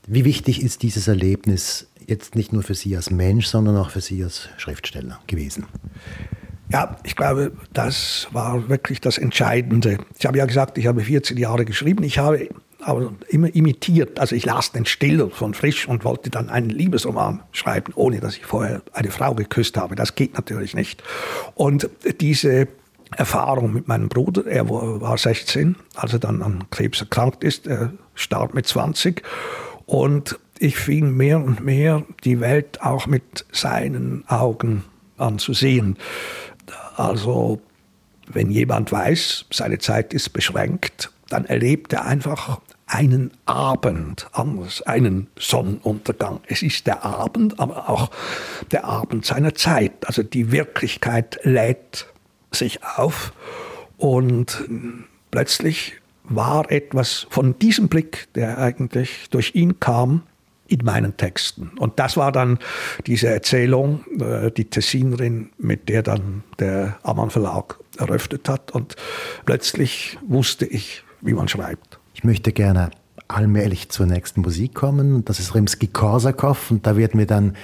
Wie wichtig ist dieses Erlebnis jetzt nicht nur für Sie als Mensch, sondern auch für Sie als Schriftsteller gewesen? Ja, ich glaube, das war wirklich das Entscheidende. Ich habe ja gesagt, ich habe 14 Jahre geschrieben. Ich habe aber immer imitiert. Also ich las den Stiller von Frisch und wollte dann einen Liebesroman schreiben, ohne dass ich vorher eine Frau geküsst habe. Das geht natürlich nicht. Und diese Erfahrung mit meinem Bruder, er war 16, als er dann an Krebs erkrankt ist, er starb mit 20. Und ich fing mehr und mehr die Welt auch mit seinen Augen an zu sehen. Also wenn jemand weiß, seine Zeit ist beschränkt, dann erlebt er einfach einen Abend anders, einen Sonnenuntergang. Es ist der Abend, aber auch der Abend seiner Zeit. Also die Wirklichkeit lädt sich auf und plötzlich war etwas von diesem Blick, der eigentlich durch ihn kam, in meinen Texten. Und das war dann diese Erzählung, äh, die Tessinerin, mit der dann der Ammann Verlag eröffnet hat. Und plötzlich wusste ich, wie man schreibt. Ich möchte gerne allmählich zur nächsten Musik kommen. Das ist Rimsky-Korsakow und da werden wir dann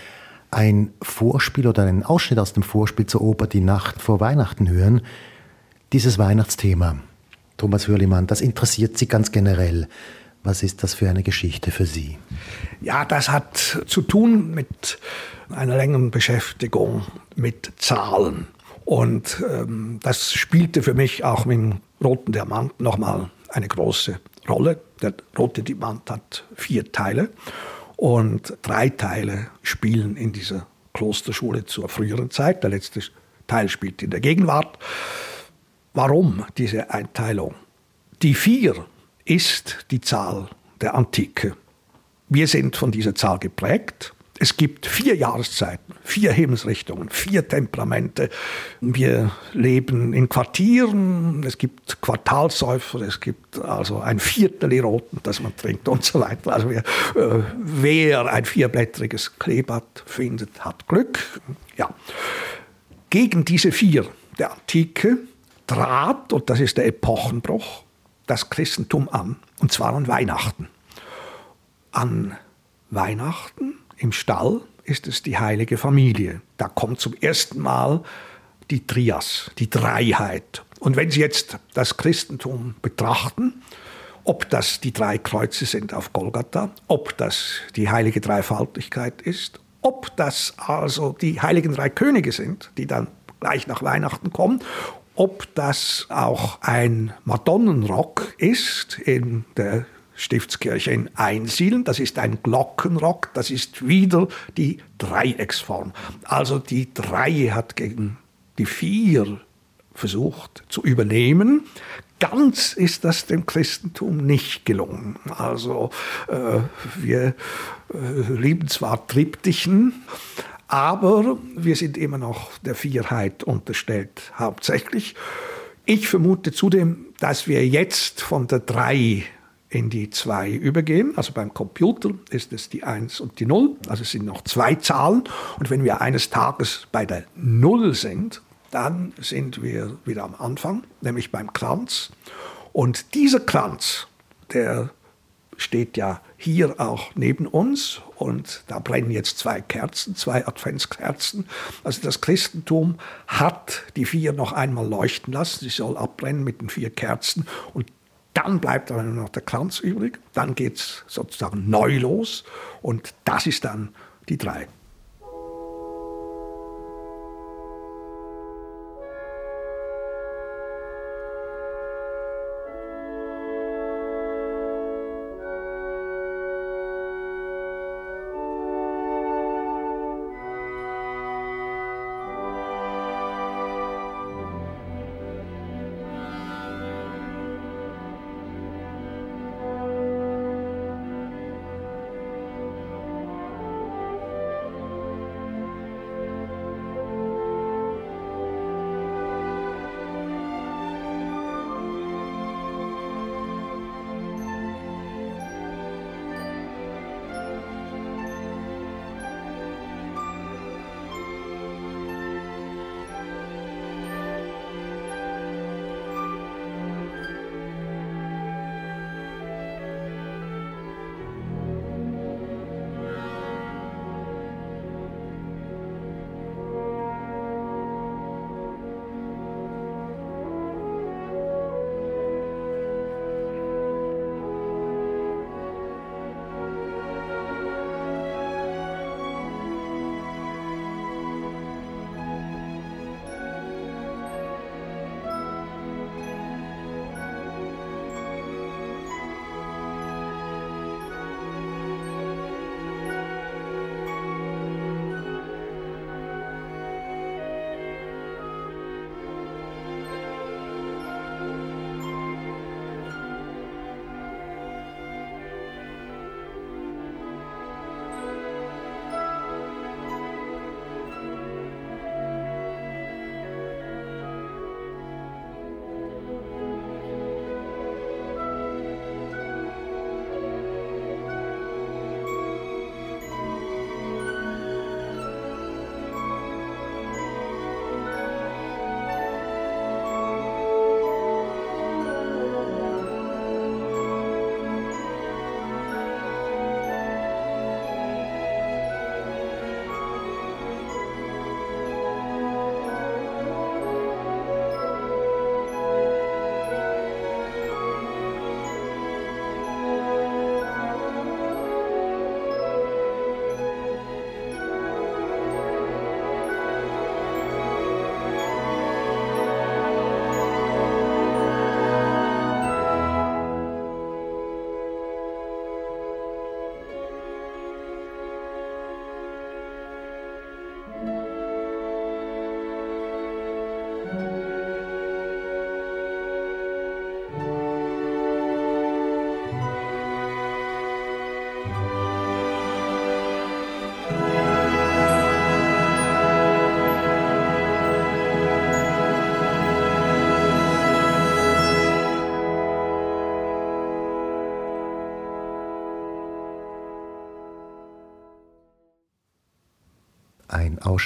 ein Vorspiel oder einen Ausschnitt aus dem Vorspiel zur Oper Die Nacht vor Weihnachten hören. Dieses Weihnachtsthema, Thomas Hürlimann, das interessiert Sie ganz generell. Was ist das für eine Geschichte für Sie? Ja, das hat zu tun mit einer längeren Beschäftigung mit Zahlen. Und ähm, das spielte für mich auch mit dem Roten Diamant nochmal eine große Rolle. Der Rote Diamant hat vier Teile und drei Teile spielen in dieser Klosterschule zur früheren Zeit. Der letzte Teil spielt in der Gegenwart. Warum diese Einteilung? Die vier ist die Zahl der Antike. Wir sind von dieser Zahl geprägt. Es gibt vier Jahreszeiten, vier Himmelsrichtungen, vier Temperamente. Wir leben in Quartieren, es gibt Quartalsäufer, es gibt also ein Viertel Eroten, das man trinkt und so weiter. Also wer, äh, wer ein vierblättriges Kleeblatt findet, hat Glück. Ja. Gegen diese vier der Antike trat, und das ist der Epochenbruch, das Christentum an, und zwar an Weihnachten. An Weihnachten im Stall ist es die heilige Familie. Da kommt zum ersten Mal die Trias, die Dreiheit. Und wenn Sie jetzt das Christentum betrachten, ob das die drei Kreuze sind auf Golgatha, ob das die heilige Dreifaltigkeit ist, ob das also die heiligen drei Könige sind, die dann gleich nach Weihnachten kommen, ob das auch ein Madonnenrock ist in der Stiftskirche in Einsiedlen. Das ist ein Glockenrock, das ist wieder die Dreiecksform. Also die Drei hat gegen die Vier versucht zu übernehmen. Ganz ist das dem Christentum nicht gelungen. Also äh, wir äh, lieben zwar Triptychen, aber wir sind immer noch der Vierheit unterstellt, hauptsächlich. Ich vermute zudem, dass wir jetzt von der Drei in die Zwei übergehen. Also beim Computer ist es die Eins und die Null. Also es sind noch zwei Zahlen. Und wenn wir eines Tages bei der Null sind, dann sind wir wieder am Anfang, nämlich beim Kranz. Und dieser Kranz, der steht ja hier auch neben uns und da brennen jetzt zwei Kerzen, zwei Adventskerzen. Also das Christentum hat die vier noch einmal leuchten lassen. Sie soll abbrennen mit den vier Kerzen und dann bleibt aber nur noch der Kranz übrig. Dann geht es sozusagen neu los und das ist dann die drei.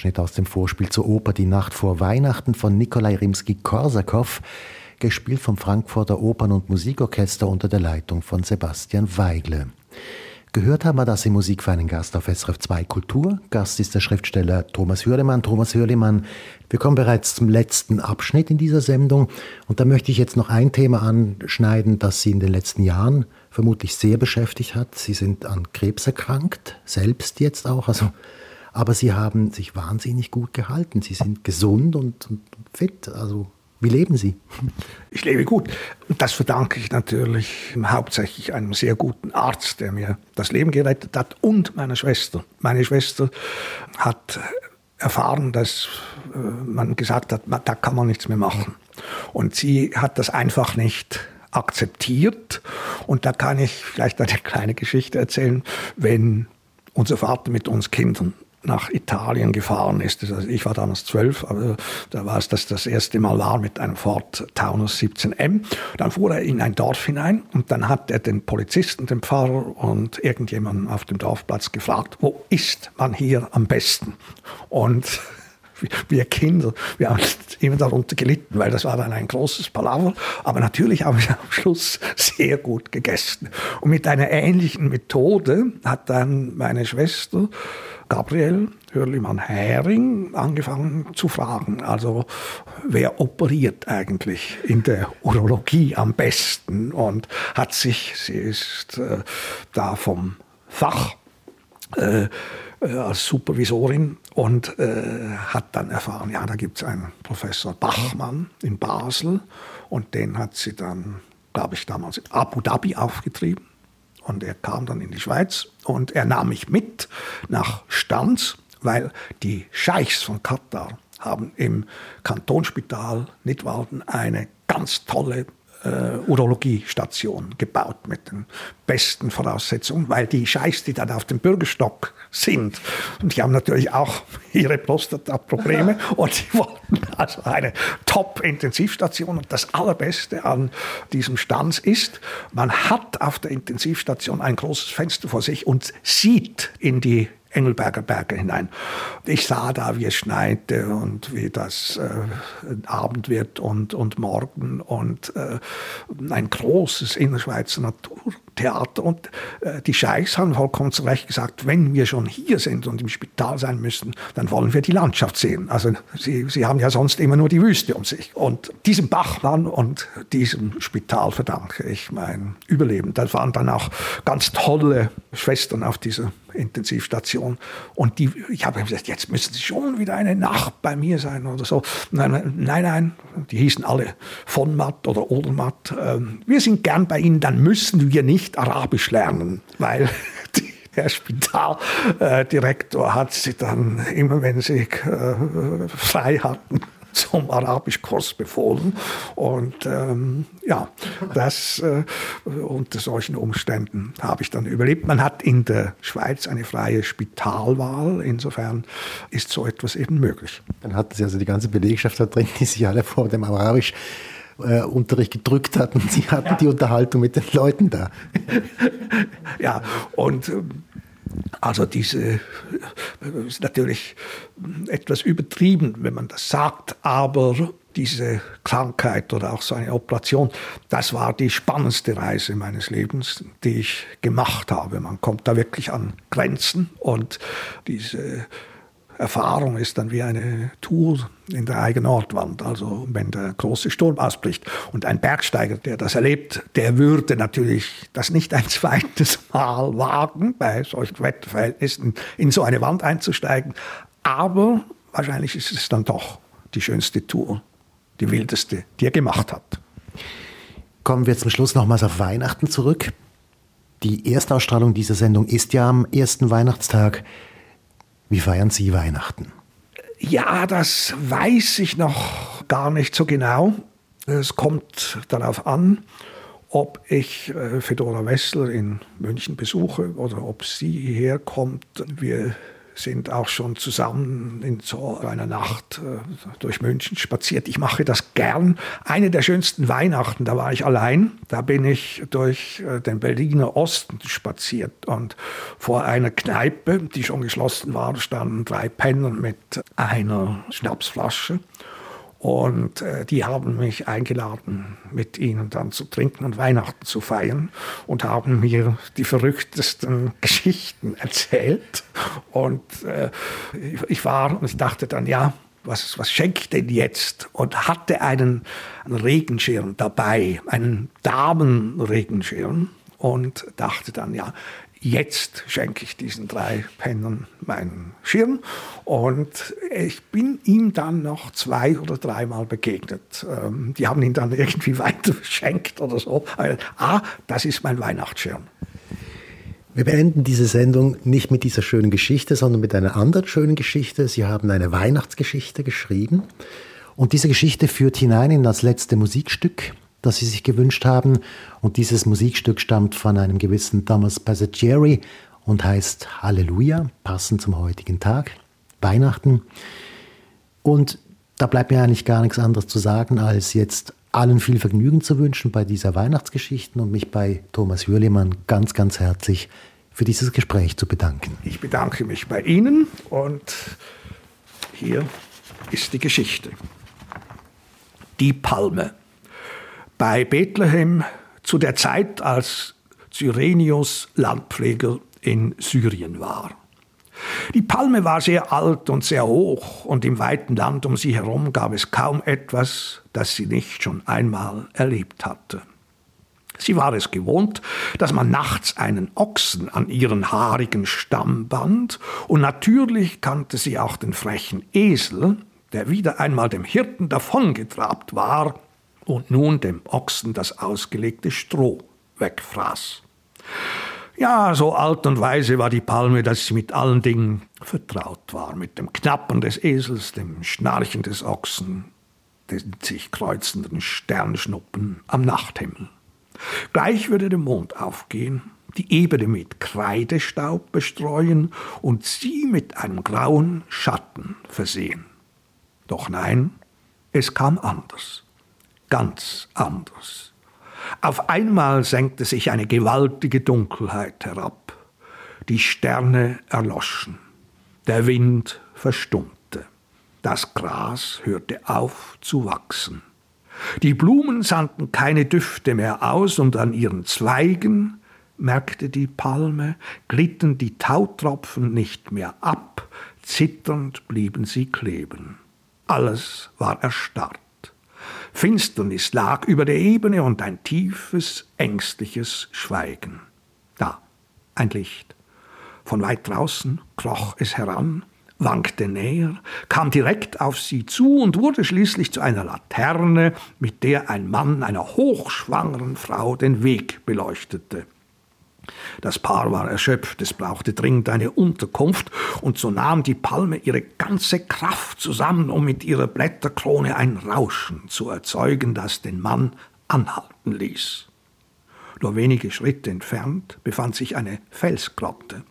Ausschnitt aus dem Vorspiel zur Oper Die Nacht vor Weihnachten von Nikolai Rimski-Korsakow, gespielt vom Frankfurter Opern- und Musikorchester unter der Leitung von Sebastian Weigle. Gehört haben wir das in Musik für einen Gast auf SRF 2 Kultur. Gast ist der Schriftsteller Thomas Hürlemann. Thomas Hürlemann, wir kommen bereits zum letzten Abschnitt in dieser Sendung. Und da möchte ich jetzt noch ein Thema anschneiden, das Sie in den letzten Jahren vermutlich sehr beschäftigt hat. Sie sind an Krebs erkrankt, selbst jetzt auch. Also, aber Sie haben sich wahnsinnig gut gehalten. Sie sind gesund und, fit. Also wie leben Sie? Ich lebe gut. Das verdanke ich natürlich hauptsächlich einem sehr guten Arzt, der mir das Leben gerettet hat und meiner Schwester. Meine Schwester hat erfahren, dass äh, man gesagt hat, da kann man nichts mehr machen. Und sie hat das einfach nicht akzeptiert. Und da kann ich vielleicht eine kleine Geschichte erzählen, wenn unser Vater mit uns Kindern nach Italien gefahren ist. Also ich war damals zwölf, aber da war es das das erste Mal war mit einem Ford Taunus 17M. Dann fuhr er in ein Dorf hinein und dann hat er den Polizisten, den Pfarrer und irgendjemanden auf dem Dorfplatz gefragt, wo ist man hier am besten? Und wir Kinder, wir haben immer darunter gelitten, weil das war dann ein großes Palaver. Aber natürlich haben wir am Schluss sehr gut gegessen. Und mit einer ähnlichen Methode hat dann meine Schwester Gabriel Hörlimann-Hering angefangen zu fragen. Also wer operiert eigentlich in der Urologie am besten? Und hat sich, sie ist äh, da vom Fach äh, äh, als Supervisorin und äh, hat dann erfahren, ja, da gibt es einen Professor Bachmann in Basel und den hat sie dann, glaube ich, damals in Abu Dhabi aufgetrieben. Und er kam dann in die Schweiz und er nahm mich mit nach Stanz, weil die Scheichs von Katar haben im Kantonsspital Nidwalden eine ganz tolle äh, Urologiestation gebaut mit den besten Voraussetzungen, weil die Scheiß, die dann auf dem Bürgerstock sind, und die haben natürlich auch ihre Prostata-Probleme und die wollten also eine Top-Intensivstation. Und das Allerbeste an diesem Stanz ist, man hat auf der Intensivstation ein großes Fenster vor sich und sieht in die Engelberger Berge hinein. Ich sah da, wie es schneite und wie das äh, Abend wird und, und Morgen und äh, ein großes Innerschweizer Naturtheater. Und äh, die Scheichs haben vollkommen zu Recht gesagt, wenn wir schon hier sind und im Spital sein müssen, dann wollen wir die Landschaft sehen. Also sie, sie haben ja sonst immer nur die Wüste um sich. Und diesem Bachmann und diesem Spital verdanke ich mein Überleben. Da waren dann auch ganz tolle Schwestern auf dieser Intensivstation. Und die, ich habe gesagt, jetzt müssen Sie schon wieder eine Nacht bei mir sein oder so. Nein, nein, nein, die hießen alle von Matt oder Odermatt. Ähm, wir sind gern bei Ihnen, dann müssen wir nicht Arabisch lernen, weil der Spitaldirektor hat sie dann immer, wenn sie äh, frei hatten, zum Arabischkurs befohlen. Und ähm, ja, das äh, unter solchen Umständen habe ich dann überlebt. Man hat in der Schweiz eine freie Spitalwahl. Insofern ist so etwas eben möglich. Dann hatten Sie also die ganze Belegschaft da drin, die sich alle vor dem Arabisch äh, Unterricht gedrückt hatten. Sie hatten ja. die Unterhaltung mit den Leuten da. ja, und ähm, also diese ist natürlich etwas übertrieben, wenn man das sagt, aber diese Krankheit oder auch so eine Operation, das war die spannendste Reise meines Lebens, die ich gemacht habe. Man kommt da wirklich an Grenzen und diese Erfahrung ist dann wie eine Tour in der eigenen Ortwand, also wenn der große Sturm ausbricht. Und ein Bergsteiger, der das erlebt, der würde natürlich das nicht ein zweites Mal wagen, bei solchen Wetterverhältnissen in so eine Wand einzusteigen. Aber wahrscheinlich ist es dann doch die schönste Tour, die wildeste, die er gemacht hat. Kommen wir zum Schluss nochmals auf Weihnachten zurück. Die Erstausstrahlung dieser Sendung ist ja am ersten Weihnachtstag. Wie feiern Sie Weihnachten? Ja, das weiß ich noch gar nicht so genau. Es kommt darauf an, ob ich äh, Fedora Wessler in München besuche oder ob sie hierher kommt. Wir sind auch schon zusammen in so einer Nacht äh, durch München spaziert. Ich mache das gern. Eine der schönsten Weihnachten, da war ich allein. Da bin ich durch äh, den Berliner Osten spaziert und vor einer Kneipe, die schon geschlossen war, standen drei Penner mit einer Schnapsflasche. Und äh, die haben mich eingeladen, mit ihnen dann zu trinken und Weihnachten zu feiern und haben mir die verrücktesten Geschichten erzählt. Und äh, ich, war und ich dachte dann, ja, was, was schenke ich denn jetzt? Und hatte einen, einen Regenschirm dabei, einen Damenregenschirm und dachte dann, ja, jetzt schenke ich diesen drei Pennern meinen Schirm. Und ich bin ihm dann noch zwei oder dreimal begegnet. Ähm, die haben ihn dann irgendwie weiter verschenkt oder so. Ah, das ist mein Weihnachtsschirm. Wir beenden diese Sendung nicht mit dieser schönen Geschichte, sondern mit einer anderen schönen Geschichte. Sie haben eine Weihnachtsgeschichte geschrieben. Und diese Geschichte führt hinein in das letzte Musikstück das sie sich gewünscht haben. Und dieses Musikstück stammt von einem gewissen Thomas Passagieri und heißt Halleluja, passend zum heutigen Tag, Weihnachten. Und da bleibt mir eigentlich gar nichts anderes zu sagen, als jetzt allen viel Vergnügen zu wünschen bei dieser Weihnachtsgeschichte und mich bei Thomas Hürlimann ganz, ganz herzlich für dieses Gespräch zu bedanken. Ich bedanke mich bei Ihnen und hier ist die Geschichte. Die Palme bei Bethlehem zu der Zeit, als Cyrenius Landpfleger in Syrien war. Die Palme war sehr alt und sehr hoch, und im weiten Land um sie herum gab es kaum etwas, das sie nicht schon einmal erlebt hatte. Sie war es gewohnt, dass man nachts einen Ochsen an ihren haarigen Stamm band, und natürlich kannte sie auch den frechen Esel, der wieder einmal dem Hirten davongetrabt war und nun dem Ochsen das ausgelegte Stroh wegfraß. Ja, so alt und weise war die Palme, dass sie mit allen Dingen vertraut war, mit dem Knappen des Esels, dem Schnarchen des Ochsen, den sich kreuzenden Sternschnuppen am Nachthimmel. Gleich würde der Mond aufgehen, die Ebene mit Kreidestaub bestreuen und sie mit einem grauen Schatten versehen. Doch nein, es kam anders ganz anders. Auf einmal senkte sich eine gewaltige Dunkelheit herab. Die Sterne erloschen. Der Wind verstummte. Das Gras hörte auf zu wachsen. Die Blumen sandten keine Düfte mehr aus und an ihren Zweigen, merkte die Palme, glitten die Tautropfen nicht mehr ab, zitternd blieben sie kleben. Alles war erstarrt. Finsternis lag über der Ebene und ein tiefes, ängstliches Schweigen. Da, ein Licht. Von weit draußen kroch es heran, wankte näher, kam direkt auf sie zu und wurde schließlich zu einer Laterne, mit der ein Mann einer hochschwangeren Frau den Weg beleuchtete. Das Paar war erschöpft, es brauchte dringend eine Unterkunft, und so nahm die Palme ihre ganze Kraft zusammen, um mit ihrer Blätterkrone ein Rauschen zu erzeugen, das den Mann anhalten ließ. Nur wenige Schritte entfernt befand sich eine Felsgrotte.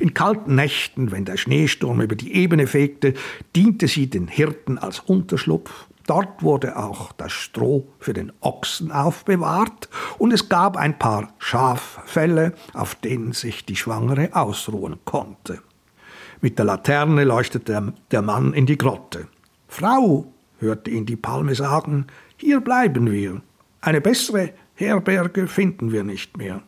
In kalten Nächten, wenn der Schneesturm über die Ebene fegte, diente sie den Hirten als Unterschlupf Dort wurde auch das Stroh für den Ochsen aufbewahrt und es gab ein paar Schaffälle, auf denen sich die Schwangere ausruhen konnte. Mit der Laterne leuchtete der Mann in die Grotte. Frau, hörte ihn die Palme sagen, hier bleiben wir. Eine bessere Herberge finden wir nicht mehr.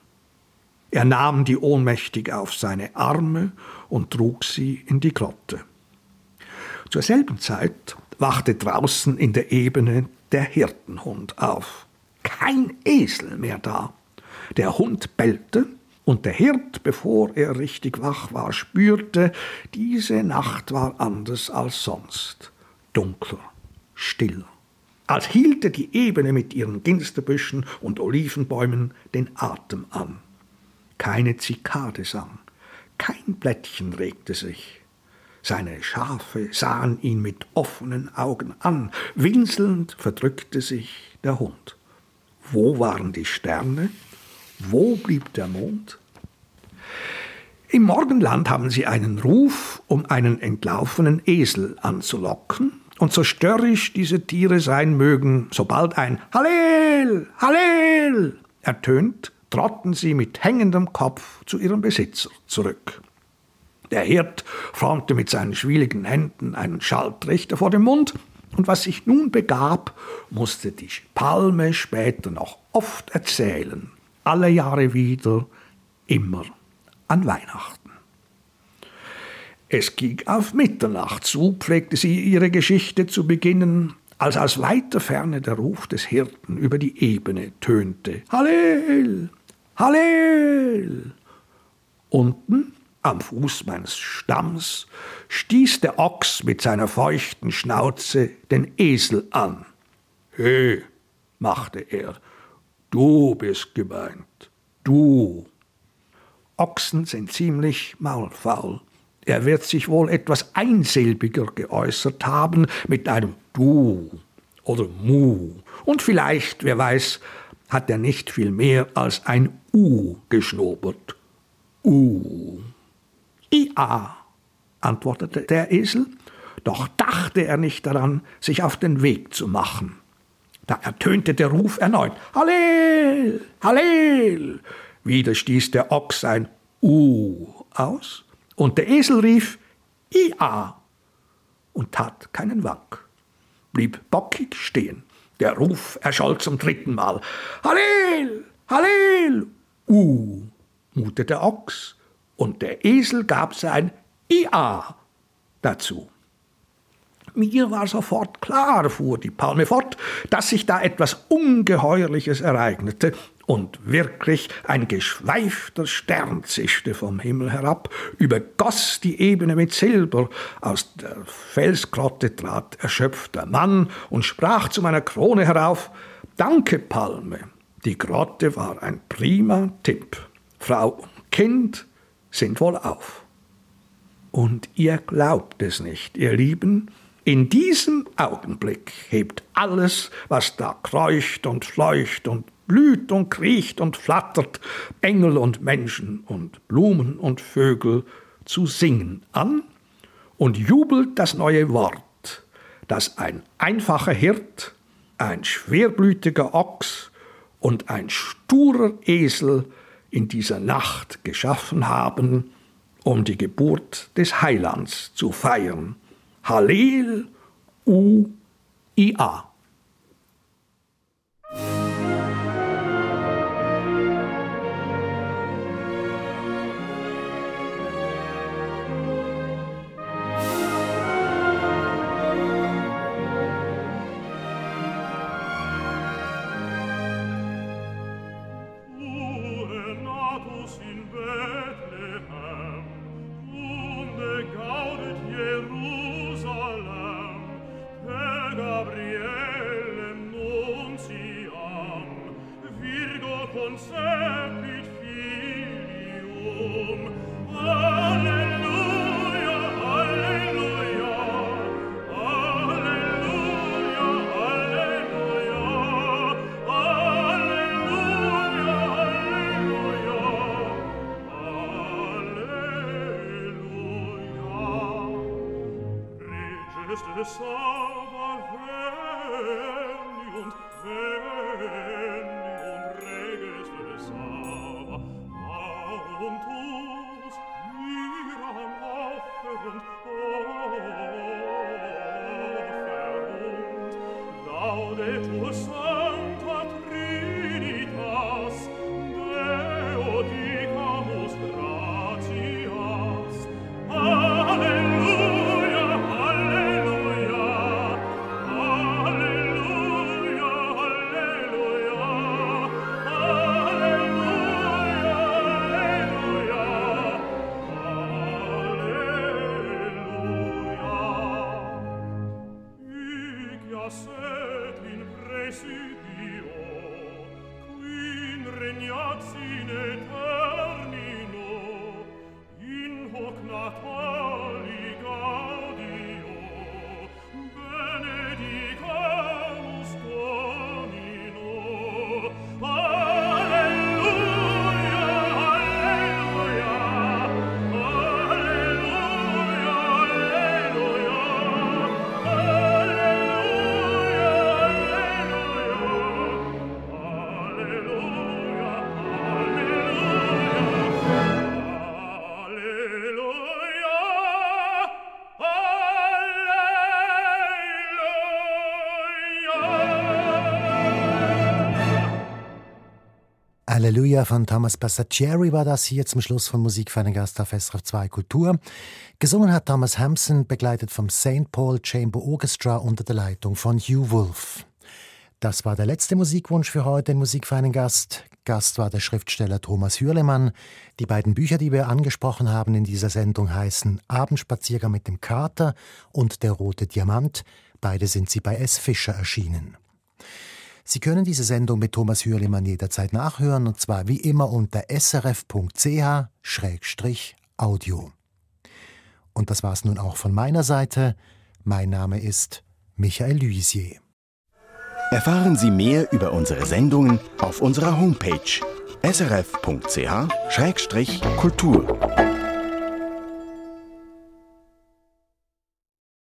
Er nahm die Ohnmächtige auf seine Arme und trug sie in die Grotte. Zur selben Zeit wachte draußen in der Ebene der Hirtenhund auf. Kein Esel mehr da. Der Hund bellte, und der Hirt, bevor er richtig wach war, spürte, diese Nacht war anders als sonst. Dunkler, stiller. Als hielte die Ebene mit ihren Ginsterbüschen und Olivenbäumen den Atem an. Keine Zikade sang, kein Blättchen regte sich. Seine Schafe sahen ihn mit offenen Augen an. Winselnd verdrückte sich der Hund. Wo waren die Sterne? Wo blieb der Mond? Im Morgenland haben sie einen Ruf, um einen entlaufenen Esel anzulocken, und so störrisch diese Tiere sein mögen, sobald ein Hallel, Hallel ertönt, trotten sie mit hängendem Kopf zu ihrem Besitzer zurück. Der Hirt formte mit seinen schwieligen Händen einen Schalltrichter vor dem Mund, und was sich nun begab, musste die Palme später noch oft erzählen, alle Jahre wieder, immer an Weihnachten. Es ging auf Mitternacht zu, pflegte sie ihre Geschichte zu beginnen, als aus weiter Ferne der Ruf des Hirten über die Ebene tönte. Hallel! Hallel! Unten, am Fuß meines Stamms, stieß der Ochs mit seiner feuchten Schnauze den Esel an. He, machte er, du bist gemeint, du. Ochsen sind ziemlich maulfaul. Er wird sich wohl etwas einsilbiger geäußert haben mit einem Du oder Mu. Und vielleicht, wer weiß, hat er nicht viel mehr als ein U geschnobert. U. Ia, antwortete der Esel, doch dachte er nicht daran, sich auf den Weg zu machen. Da ertönte der Ruf erneut. Hallel, Hallel! Wieder stieß der Ochs ein U aus, und der Esel rief Ia und tat keinen Wank, blieb bockig stehen. Der Ruf erscholl zum dritten Mal. Hallel, Hallel, U, mute der Ochs, und der Esel gab sein Ia dazu. Mir war sofort klar, fuhr die Palme fort, dass sich da etwas Ungeheuerliches ereignete, und wirklich ein geschweifter Stern zischte vom Himmel herab, übergoss die Ebene mit Silber, aus der Felsgrotte trat erschöpfter Mann und sprach zu meiner Krone herauf Danke, Palme, die Grotte war ein prima Tipp. Frau und Kind sind wohl auf. Und ihr glaubt es nicht, ihr Lieben, in diesem Augenblick hebt alles, was da kreucht und fleucht und blüht und kriecht und flattert, Engel und Menschen und Blumen und Vögel zu singen an und jubelt das neue Wort, das ein einfacher Hirt, ein schwerblütiger Ochs und ein sturer Esel in dieser Nacht geschaffen haben, um die Geburt des Heilands zu feiern. Hallel U I A. Halleluja von Thomas Passaccieri war das hier zum Schluss von Musik für einen Gast auf SRF 2 Kultur. Gesungen hat Thomas Hampson, begleitet vom St. Paul Chamber Orchestra unter der Leitung von Hugh Wolf. Das war der letzte Musikwunsch für heute in Musik für einen Gast. Gast war der Schriftsteller Thomas Hürlemann. Die beiden Bücher, die wir angesprochen haben in dieser Sendung, heißen Abendspaziergang mit dem Kater und Der rote Diamant. Beide sind sie bei S. Fischer erschienen. Sie können diese Sendung mit Thomas Hürlimann jederzeit nachhören und zwar wie immer unter srf.ch-audio. Und das war's nun auch von meiner Seite. Mein Name ist Michael Luisier. Erfahren Sie mehr über unsere Sendungen auf unserer Homepage srf.ch-kultur.